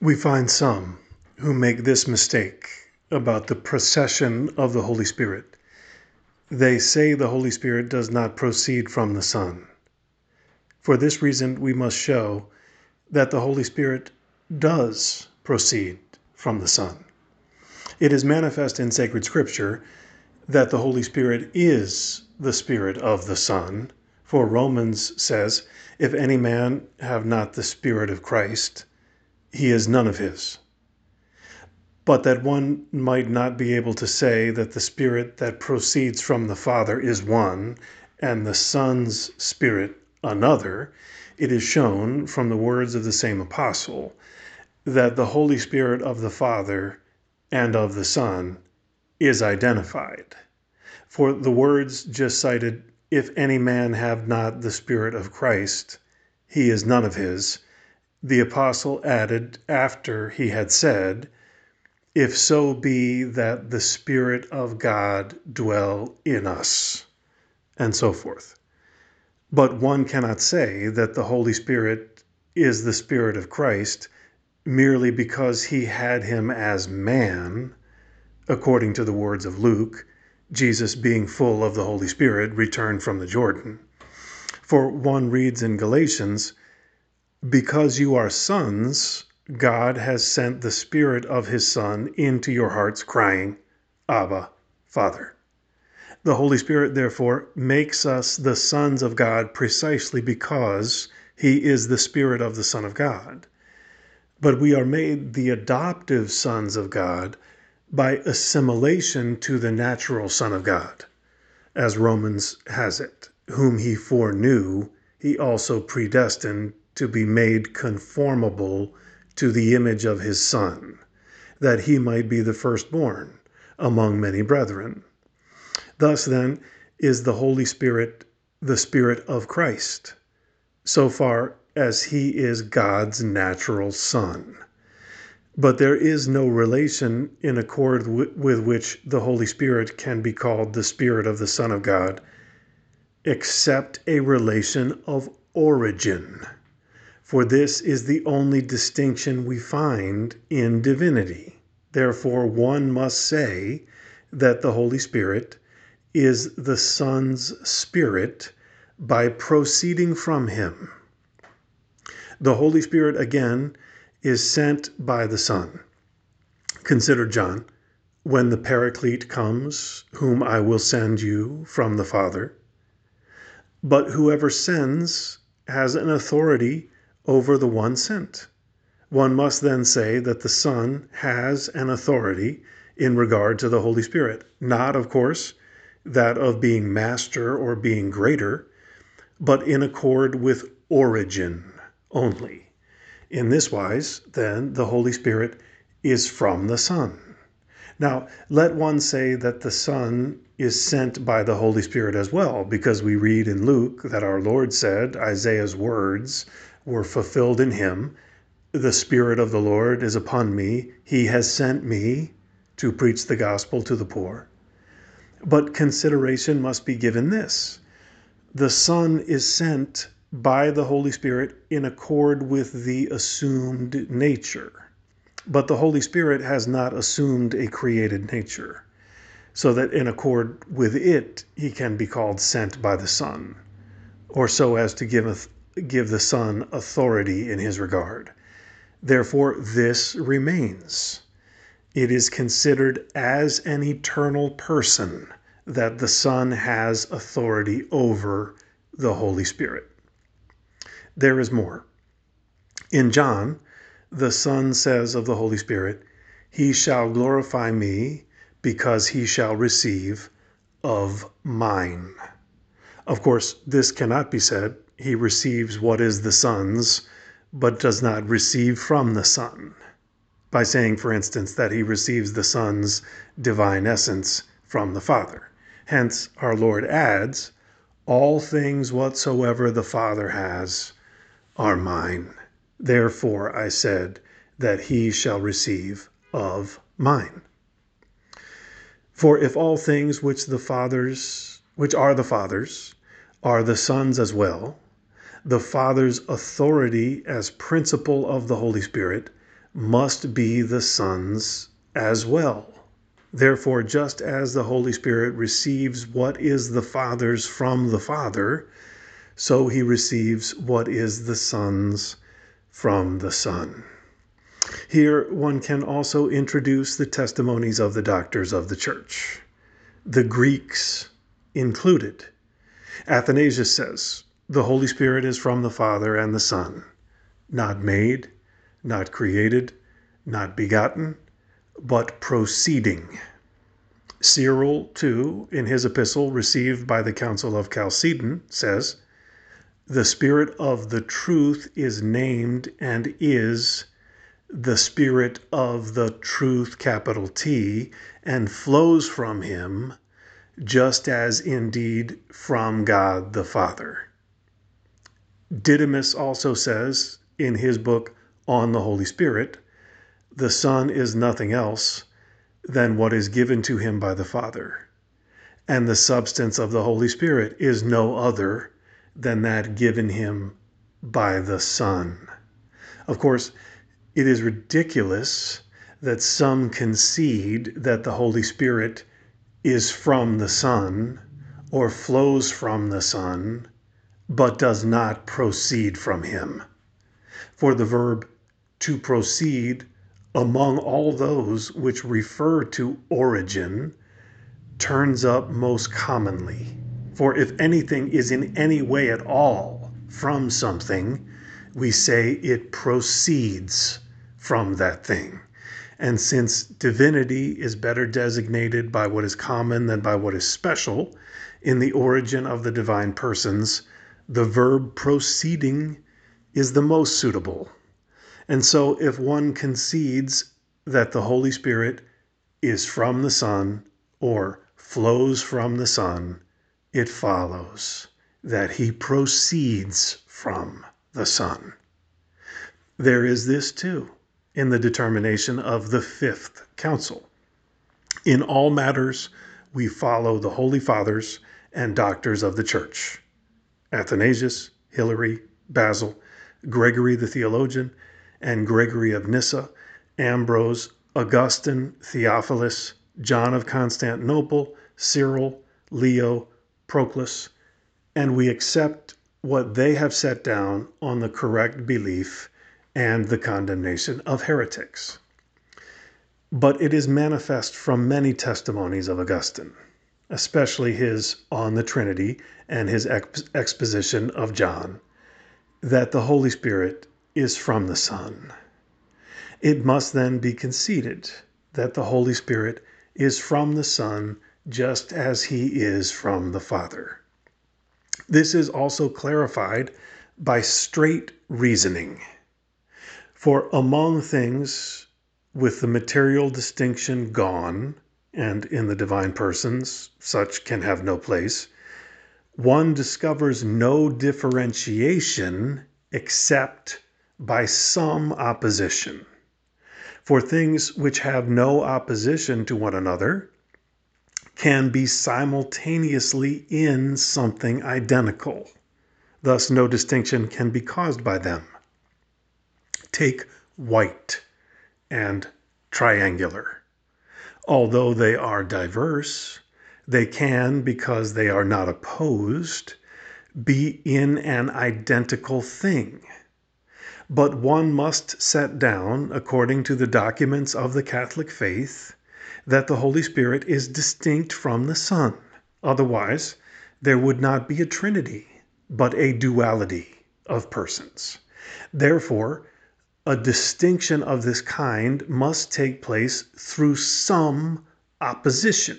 We find some who make this mistake about the procession of the Holy Spirit. They say the Holy Spirit does not proceed from the Son. For this reason, we must show that the Holy Spirit does proceed from the Son. It is manifest in sacred scripture that the Holy Spirit is the Spirit of the Son. For Romans says, If any man have not the Spirit of Christ, he is none of his. But that one might not be able to say that the Spirit that proceeds from the Father is one, and the Son's Spirit another, it is shown from the words of the same apostle that the Holy Spirit of the Father and of the Son is identified. For the words just cited, if any man have not the Spirit of Christ, he is none of his the apostle added after he had said, If so be that the Spirit of God dwell in us, and so forth. But one cannot say that the Holy Spirit is the Spirit of Christ merely because he had him as man, according to the words of Luke, Jesus being full of the Holy Spirit returned from the Jordan. For one reads in Galatians, because you are sons, God has sent the Spirit of His Son into your hearts, crying, Abba, Father. The Holy Spirit, therefore, makes us the sons of God precisely because He is the Spirit of the Son of God. But we are made the adoptive sons of God by assimilation to the natural Son of God, as Romans has it, whom He foreknew, He also predestined to be made conformable to the image of his Son, that he might be the firstborn among many brethren. Thus, then, is the Holy Spirit the Spirit of Christ, so far as he is God's natural Son. But there is no relation in accord with which the Holy Spirit can be called the Spirit of the Son of God, except a relation of origin for this is the only distinction we find in divinity. Therefore, one must say that the Holy Spirit is the Son's Spirit by proceeding from Him. The Holy Spirit, again, is sent by the Son. Consider John, when the Paraclete comes, whom I will send you from the Father. But whoever sends has an authority over the one sent. One must then say that the Son has an authority in regard to the Holy Spirit, not, of course, that of being master or being greater, but in accord with origin only. In this wise, then, the Holy Spirit is from the Son. Now, let one say that the Son is sent by the Holy Spirit as well, because we read in Luke that our Lord said, Isaiah's words, were fulfilled in him. The Spirit of the Lord is upon me. He has sent me to preach the gospel to the poor. But consideration must be given this the Son is sent by the Holy Spirit in accord with the assumed nature. But the Holy Spirit has not assumed a created nature, so that in accord with it, he can be called sent by the Son, or so as to give give the Son authority in his regard. Therefore, this remains. It is considered as an eternal person that the Son has authority over the Holy Spirit. There is more. In John, the Son says of the Holy Spirit, He shall glorify me because he shall receive of mine. Of course, this cannot be said he receives what is the Son's, but does not receive from the Son. By saying, for instance, that he receives the Son's divine essence from the Father. Hence, our Lord adds, All things whatsoever the Father has are mine. Therefore I said that he shall receive of mine. For if all things which the fathers which are the Father's are the Son's as well, the Father's authority as principle of the Holy Spirit must be the Son's as well. Therefore, just as the Holy Spirit receives what is the Father's from the Father, so he receives what is the Son's from the Son. Here, one can also introduce the testimonies of the doctors of the church, the Greeks included. Athanasius says, The Holy Spirit is from the Father and the Son, not made, not created, not begotten, but proceeding. Cyril, too, in his epistle received by the Council of Chalcedon, says, The Spirit of the truth is named and is the Spirit of the truth, capital T, and flows from him, just as indeed from God the Father. Didymus also says in his book On the Holy Spirit, the Son is nothing else than what is given to him by the Father. And the substance of the Holy Spirit is no other than that given him by the Son. Of course, it is ridiculous that some concede that the Holy Spirit is from the Son or flows from the Son, but does not proceed from him. For the verb to proceed among all those which refer to origin turns up most commonly. For if anything is in any way at all from something, we say it proceeds from that thing. And since divinity is better designated by what is common than by what is special in the origin of the divine persons, the verb proceeding is the most suitable. And so, if one concedes that the Holy Spirit is from the Son or flows from the Son, it follows that he proceeds from the Son. There is this too in the determination of the Fifth Council. In all matters, we follow the Holy Fathers and doctors of the Church Athanasius, Hilary, Basil, Gregory the theologian, and Gregory of Nyssa, Ambrose, Augustine, Theophilus, John of Constantinople, Cyril, Leo, Proclus, and we accept what they have set down on the correct belief and the condemnation of heretics. But it is manifest from many testimonies of Augustine, especially his On the Trinity and his exposition of John, that the Holy Spirit is from the Son. It must then be conceded that the Holy Spirit is from the Son just as he is from the Father. This is also clarified by straight reasoning. For among things with the material distinction gone, and in the divine persons such can have no place, one discovers no differentiation except by some opposition. For things which have no opposition to one another can be simultaneously in something identical. Thus, no distinction can be caused by them. Take white and triangular. Although they are diverse, they can, because they are not opposed, be in an identical thing but one must set down, according to the documents of the Catholic faith, that the Holy Spirit is distinct from the Son. Otherwise, there would not be a Trinity, but a duality of persons. Therefore, a distinction of this kind must take place through some opposition,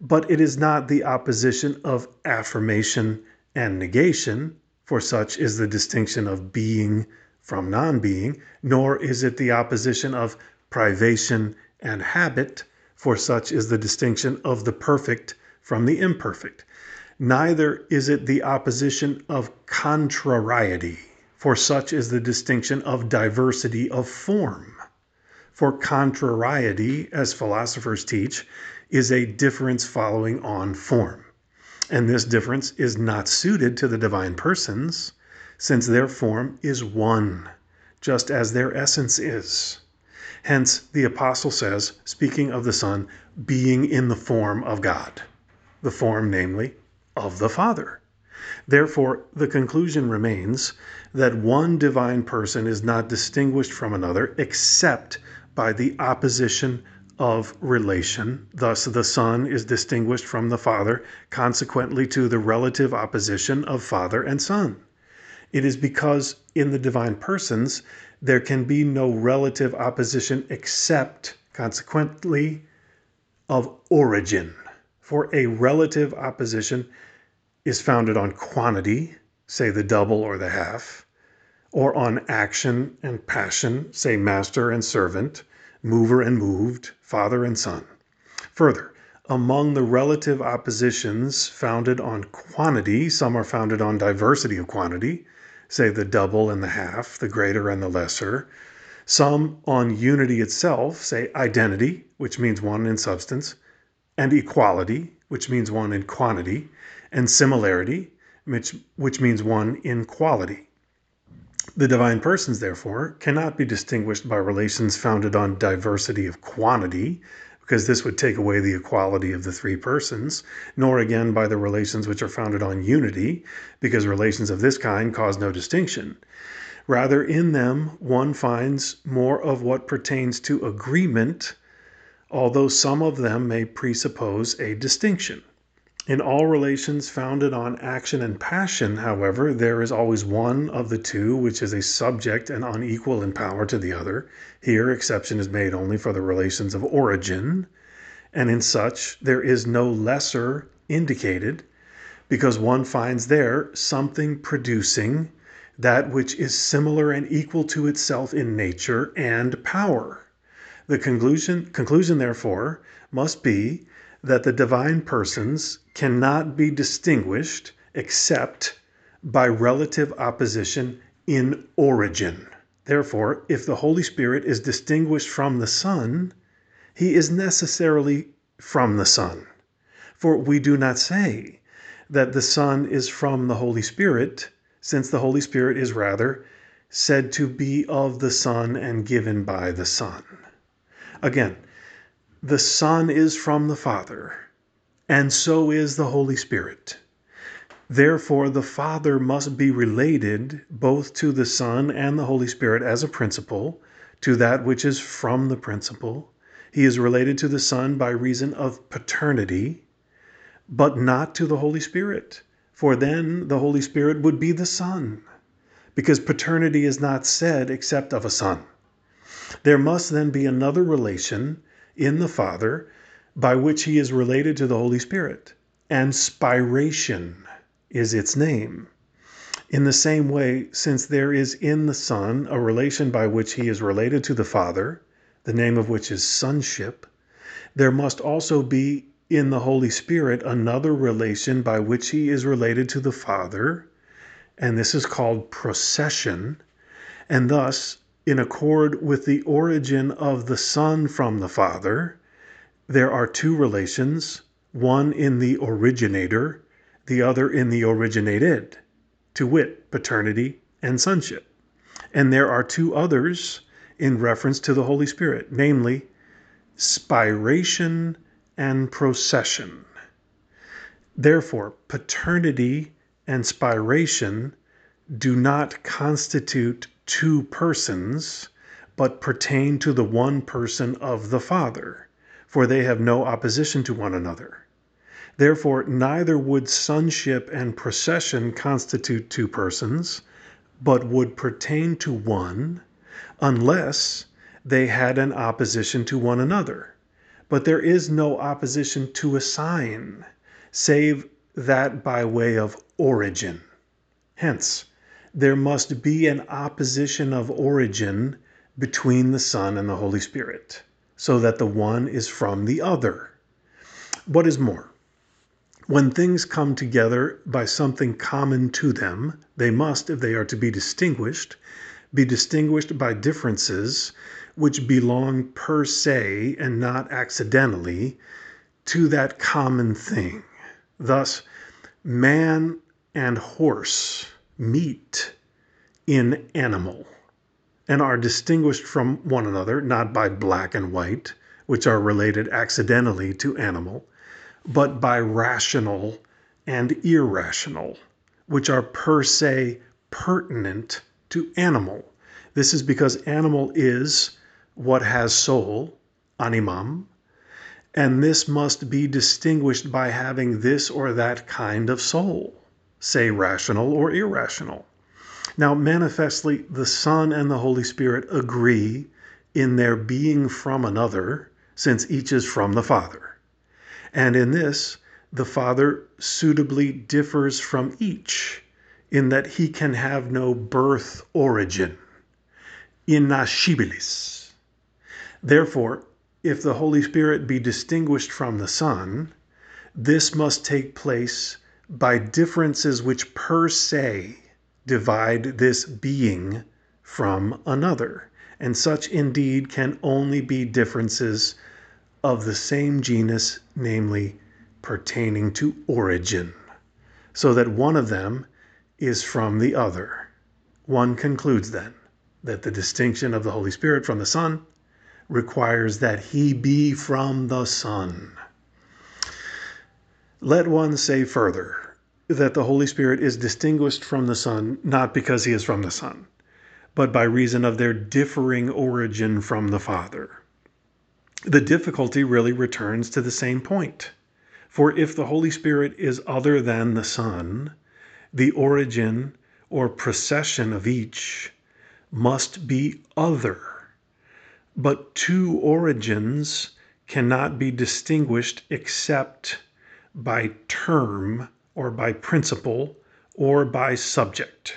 but it is not the opposition of affirmation and negation, for such is the distinction of being from non being, nor is it the opposition of privation and habit, for such is the distinction of the perfect from the imperfect. Neither is it the opposition of contrariety, for such is the distinction of diversity of form. For contrariety, as philosophers teach, is a difference following on form. And this difference is not suited to the divine persons since their form is one, just as their essence is. Hence, the Apostle says, speaking of the Son, being in the form of God, the form, namely, of the Father. Therefore, the conclusion remains that one divine person is not distinguished from another except by the opposition of relation. Thus, the Son is distinguished from the Father, consequently, to the relative opposition of Father and Son. It is because in the divine persons there can be no relative opposition except, consequently, of origin. For a relative opposition is founded on quantity, say the double or the half, or on action and passion, say master and servant, mover and moved, father and son. Further, among the relative oppositions founded on quantity, some are founded on diversity of quantity, say the double and the half, the greater and the lesser. Some on unity itself, say identity, which means one in substance, and equality, which means one in quantity, and similarity, which, which means one in quality. The divine persons, therefore, cannot be distinguished by relations founded on diversity of quantity, because this would take away the equality of the three persons, nor again by the relations which are founded on unity, because relations of this kind cause no distinction. Rather, in them one finds more of what pertains to agreement, although some of them may presuppose a distinction. In all relations founded on action and passion, however, there is always one of the two which is a subject and unequal in power to the other. Here, exception is made only for the relations of origin, and in such there is no lesser indicated, because one finds there something producing that which is similar and equal to itself in nature and power. The conclusion, conclusion therefore, must be that the divine persons cannot be distinguished except by relative opposition in origin. Therefore, if the Holy Spirit is distinguished from the Son, he is necessarily from the Son. For we do not say that the Son is from the Holy Spirit, since the Holy Spirit is rather said to be of the Son and given by the Son. Again, the Son is from the Father, and so is the Holy Spirit. Therefore, the Father must be related both to the Son and the Holy Spirit as a principle, to that which is from the principle. He is related to the Son by reason of paternity, but not to the Holy Spirit, for then the Holy Spirit would be the Son, because paternity is not said except of a Son. There must then be another relation in the Father by which he is related to the Holy Spirit, and spiration is its name. In the same way, since there is in the Son a relation by which he is related to the Father, the name of which is sonship, there must also be in the Holy Spirit another relation by which he is related to the Father, and this is called procession, and thus in accord with the origin of the Son from the Father, there are two relations, one in the originator, the other in the originated, to wit, paternity and sonship. And there are two others in reference to the Holy Spirit, namely, spiration and procession. Therefore, paternity and spiration do not constitute two persons, but pertain to the one person of the Father, for they have no opposition to one another. Therefore, neither would sonship and procession constitute two persons, but would pertain to one, unless they had an opposition to one another. But there is no opposition to a sign, save that by way of origin. Hence, there must be an opposition of origin between the Son and the Holy Spirit, so that the one is from the other. What is more, when things come together by something common to them, they must, if they are to be distinguished, be distinguished by differences which belong per se and not accidentally to that common thing. Thus, man and horse meet in animal, and are distinguished from one another not by black and white, which are related accidentally to animal, but by rational and irrational, which are per se pertinent to animal. This is because animal is what has soul, animam, and this must be distinguished by having this or that kind of soul, say rational or irrational. Now, manifestly, the Son and the Holy Spirit agree in their being from another, since each is from the Father. And in this, the Father suitably differs from each, in that he can have no birth origin, innascibilis. Therefore, if the Holy Spirit be distinguished from the Son, this must take place by differences which per se divide this being from another. And such indeed can only be differences of the same genus, namely pertaining to origin, so that one of them is from the other. One concludes then that the distinction of the Holy Spirit from the Son requires that he be from the Son. Let one say further that the Holy Spirit is distinguished from the Son not because he is from the Son, but by reason of their differing origin from the Father. The difficulty really returns to the same point. For if the Holy Spirit is other than the Son, the origin or procession of each must be other. But two origins cannot be distinguished except by term or by principle, or by subject.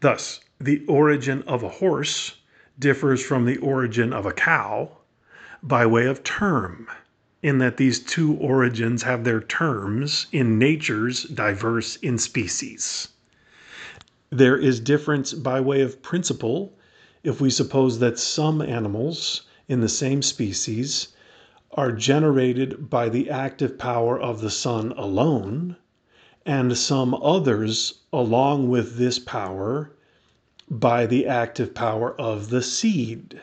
Thus, the origin of a horse differs from the origin of a cow by way of term, in that these two origins have their terms in natures diverse in species. There is difference by way of principle if we suppose that some animals in the same species are generated by the active power of the sun alone, and some others along with this power by the active power of the seed.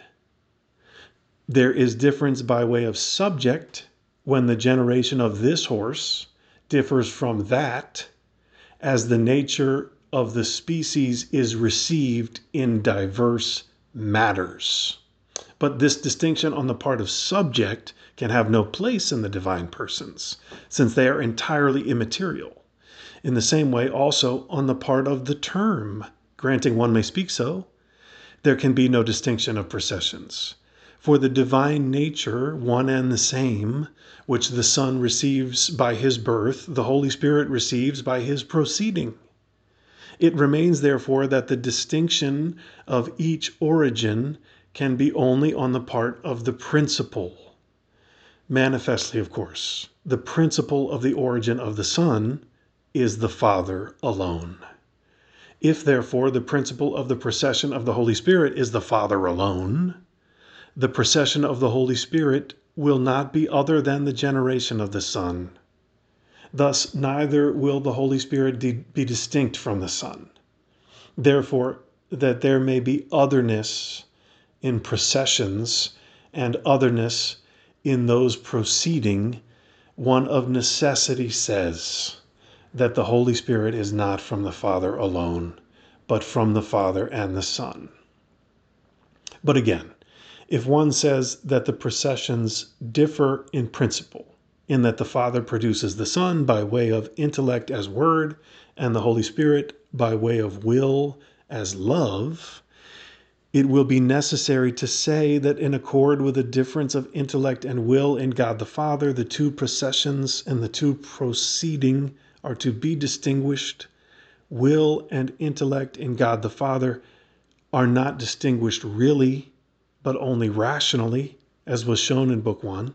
There is difference by way of subject when the generation of this horse differs from that, as the nature of the species is received in diverse matters. But this distinction on the part of subject can have no place in the divine persons, since they are entirely immaterial. In the same way, also, on the part of the term, granting one may speak so, there can be no distinction of processions. For the divine nature, one and the same, which the Son receives by his birth, the Holy Spirit receives by his proceeding. It remains, therefore, that the distinction of each origin can be only on the part of the principle. Manifestly, of course, the principle of the origin of the Son is the Father alone. If, therefore, the principle of the procession of the Holy Spirit is the Father alone, the procession of the Holy Spirit will not be other than the generation of the Son. Thus, neither will the Holy Spirit be distinct from the Son. Therefore, that there may be otherness in processions and otherness in those proceeding, one of necessity says that the Holy Spirit is not from the Father alone, but from the Father and the Son. But again, if one says that the processions differ in principle, in that the Father produces the Son by way of intellect as word, and the Holy Spirit by way of will as love, it will be necessary to say that in accord with a difference of intellect and will in God the Father, the two processions and the two proceeding are to be distinguished. Will and intellect in God the Father are not distinguished really, but only rationally, as was shown in Book One.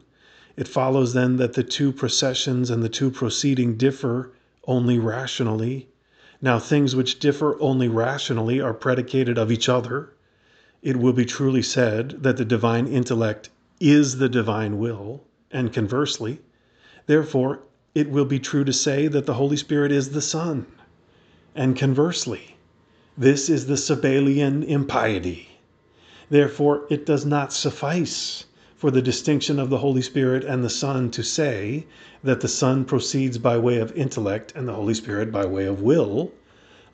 It follows then that the two processions and the two proceeding differ only rationally. Now, things which differ only rationally are predicated of each other it will be truly said that the divine intellect is the divine will, and conversely. Therefore, it will be true to say that the Holy Spirit is the Son, and conversely. This is the Sabellian impiety. Therefore, it does not suffice for the distinction of the Holy Spirit and the Son to say that the Son proceeds by way of intellect and the Holy Spirit by way of will,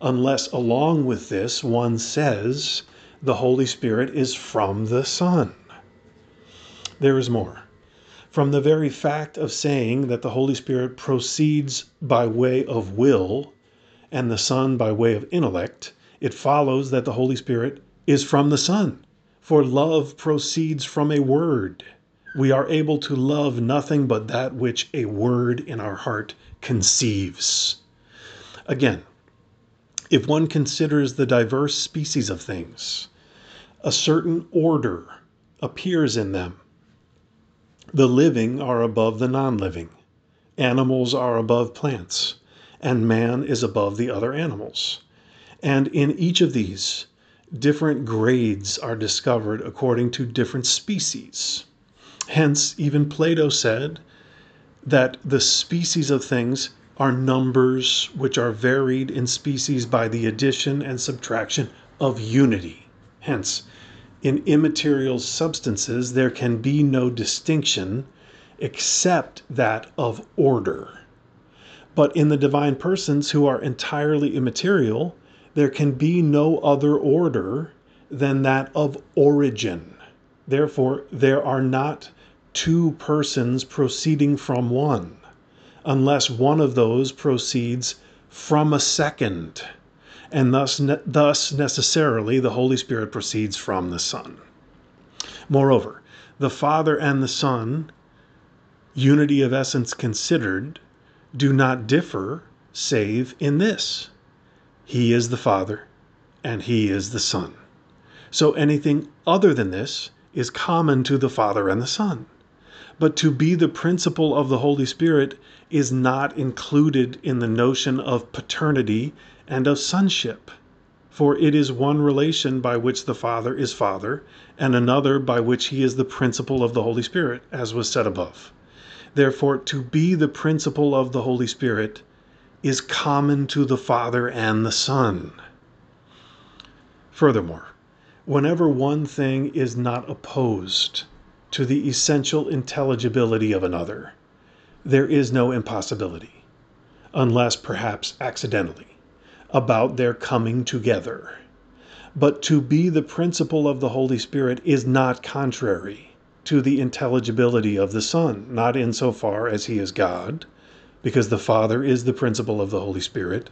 unless along with this one says the Holy Spirit is from the Son. There is more. From the very fact of saying that the Holy Spirit proceeds by way of will and the Son by way of intellect, it follows that the Holy Spirit is from the Son. For love proceeds from a word. We are able to love nothing but that which a word in our heart conceives. Again, if one considers the diverse species of things, a certain order appears in them. The living are above the non living, animals are above plants, and man is above the other animals. And in each of these, different grades are discovered according to different species. Hence, even Plato said that the species of things are numbers which are varied in species by the addition and subtraction of unity. Hence, in immaterial substances, there can be no distinction except that of order. But in the divine persons who are entirely immaterial, there can be no other order than that of origin. Therefore, there are not two persons proceeding from one, unless one of those proceeds from a second, and thus, ne- thus necessarily the Holy Spirit proceeds from the Son. Moreover, the Father and the Son, unity of essence considered, do not differ save in this he is the Father, and He is the Son. So anything other than this is common to the Father and the Son. But to be the principle of the Holy Spirit is not included in the notion of paternity and of sonship. For it is one relation by which the Father is Father, and another by which He is the principle of the Holy Spirit, as was said above. Therefore, to be the principle of the Holy Spirit is common to the Father and the Son. Furthermore, whenever one thing is not opposed to the essential intelligibility of another, there is no impossibility, unless perhaps accidentally, about their coming together. But to be the principle of the Holy Spirit is not contrary to the intelligibility of the Son, not in so far as he is God because the Father is the principle of the Holy Spirit,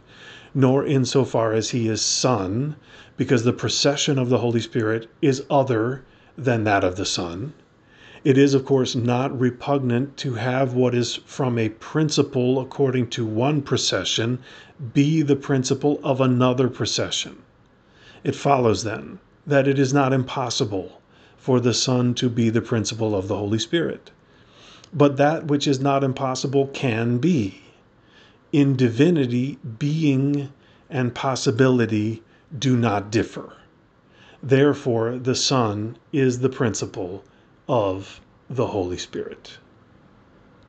nor insofar as he is Son, because the procession of the Holy Spirit is other than that of the Son. It is, of course, not repugnant to have what is from a principle according to one procession be the principle of another procession. It follows, then, that it is not impossible for the Son to be the principle of the Holy Spirit. But that which is not impossible can be. In divinity, being and possibility do not differ. Therefore, the Son is the principle of the Holy Spirit.